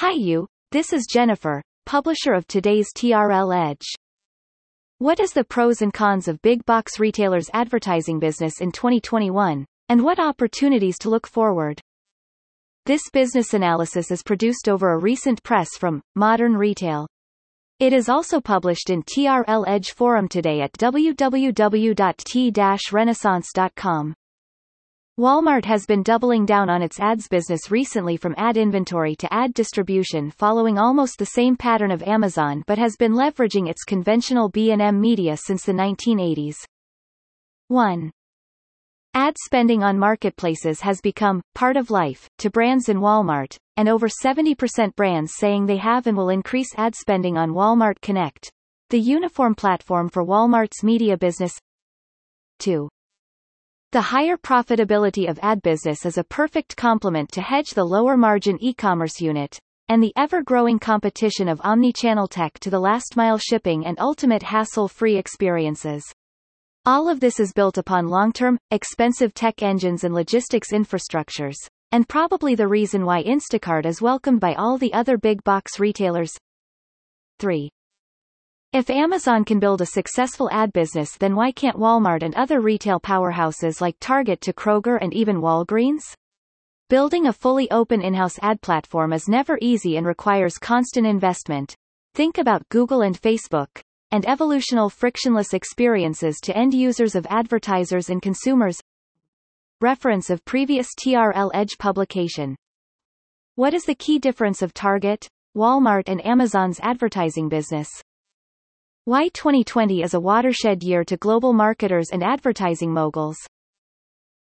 Hi you, this is Jennifer, publisher of today's TRL Edge. What is the pros and cons of big box retailers' advertising business in 2021, and what opportunities to look forward? This business analysis is produced over a recent press from Modern Retail. It is also published in TRL Edge forum today at www.t-renaissance.com. Walmart has been doubling down on its ads business recently from ad inventory to ad distribution following almost the same pattern of Amazon but has been leveraging its conventional B&M media since the 1980s. 1. Ad spending on marketplaces has become part of life to brands in Walmart, and over 70% brands saying they have and will increase ad spending on Walmart Connect, the uniform platform for Walmart's media business. 2. The higher profitability of ad business is a perfect complement to hedge the lower margin e-commerce unit, and the ever-growing competition of omnichannel tech to the last-mile shipping and ultimate hassle-free experiences. All of this is built upon long-term, expensive tech engines and logistics infrastructures, and probably the reason why Instacart is welcomed by all the other big box retailers. 3. If Amazon can build a successful ad business then why can't Walmart and other retail powerhouses like Target to Kroger and even Walgreens? Building a fully open in-house ad platform is never easy and requires constant investment. Think about Google and Facebook and evolutional frictionless experiences to end users of advertisers and consumers. Reference of previous TRL Edge publication. What is the key difference of Target, Walmart and Amazon's advertising business? Why 2020 is a watershed year to global marketers and advertising moguls.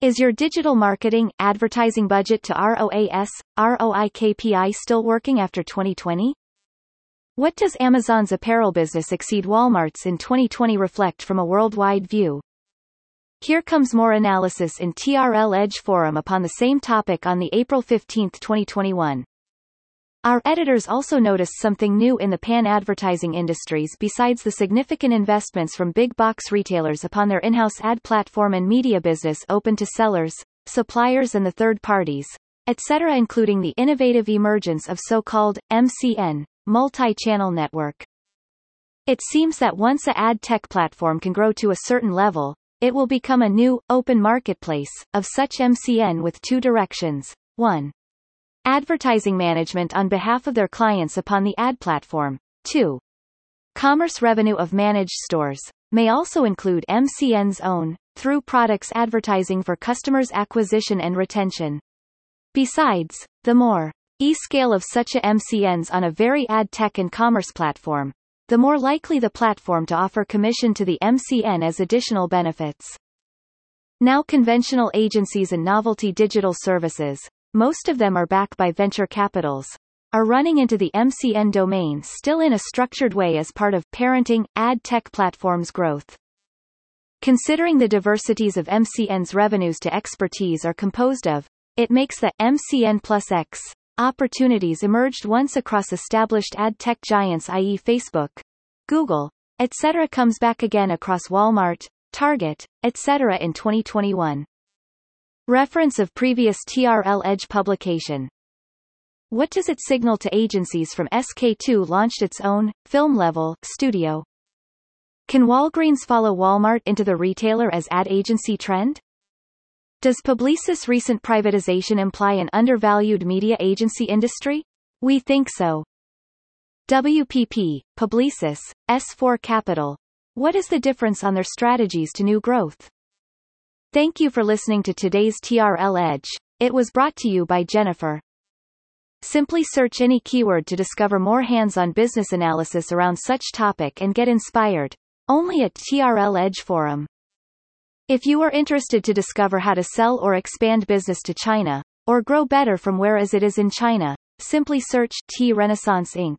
Is your digital marketing, advertising budget to ROAS, ROI KPI still working after 2020? What does Amazon's apparel business exceed Walmart's in 2020 reflect from a worldwide view? Here comes more analysis in TRL Edge Forum upon the same topic on the April 15, 2021. Our editors also noticed something new in the pan advertising industries besides the significant investments from big box retailers upon their in-house ad platform and media business open to sellers, suppliers and the third parties, etc. including the innovative emergence of so-called MCN, multi-channel network. It seems that once a ad tech platform can grow to a certain level, it will become a new, open marketplace, of such MCN with two directions. 1. Advertising management on behalf of their clients upon the ad platform. 2. Commerce revenue of managed stores, may also include MCN's own, through products advertising for customers' acquisition and retention. Besides, the more e-scale of such a MCNs on a very ad tech and commerce platform, the more likely the platform to offer commission to the MCN as additional benefits. Now conventional agencies and novelty digital services, most of them are backed by venture capitals, are running into the MCN domain still in a structured way as part of parenting ad tech platforms growth. Considering the diversities of MCN's revenues to expertise are composed of, it makes the MCN plus X Opportunities emerged once across established ad tech giants i.e. Facebook, Google, etc. comes back again across Walmart, Target, etc. in 2021. Reference of previous TRL Edge publication. What does it signal to agencies from SK-II launched its own, film-level, studio? Can Walgreens follow Walmart into the retailer as ad agency trend? Does Publicis' recent privatization imply an undervalued media agency industry? We think so. WPP, Publicis, S4 Capital. What is the difference on their strategies to new growth? Thank you for listening to today's TRL Edge. It was brought to you by Jennifer. Simply search any keyword to discover more hands-on business analysis around such topic and get inspired. Only at TRL Edge Forum. If you are interested to discover how to sell or expand business to China, or grow better from where as it is in China, simply search T Renaissance Inc.